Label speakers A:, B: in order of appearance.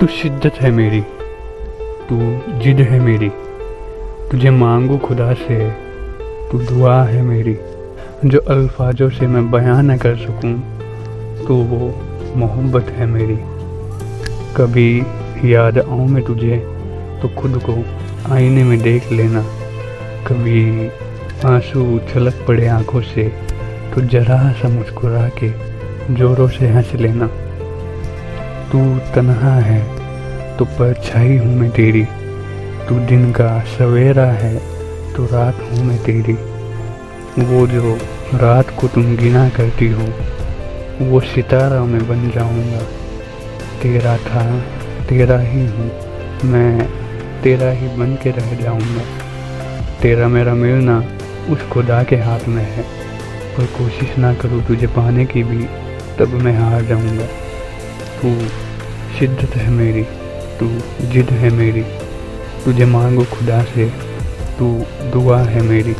A: तू शिद्दत है मेरी, तू जिद है मेरी, तुझे मांगू खुदा से, तू दुआ है मेरी। जो अल्फाजों से मैं बयां न कर सकूँ तो वो मोहब्बत है मेरी। कभी याद आऊँ मैं तुझे तो खुद को आईने में देख लेना। कभी आँसू छलक पड़े आँखों से तो जरा सा मुस्कुरा के जोरों से हंस लेना। तू तन्हा है तो परछाई हूँ मैं तेरी। तू दिन का सवेरा है तो रात हूँ मैं तेरी। वो जो रात को तुम गिना करती हो, वो सितारा मैं बन जाऊँगा। तेरा था, तेरा ही हूँ मैं, तेरा ही बन के रह जाऊँगा। तेरा मेरा मिलना उस खुदा के हाथ में है। पर कोशिश ना करूँ तुझे पाने की भी, तब मैं हार जाऊँगा। तू शिद्दत है मेरी, तू जिद है मेरी, तुझे मांगो खुदा से, तू दुआ है मेरी।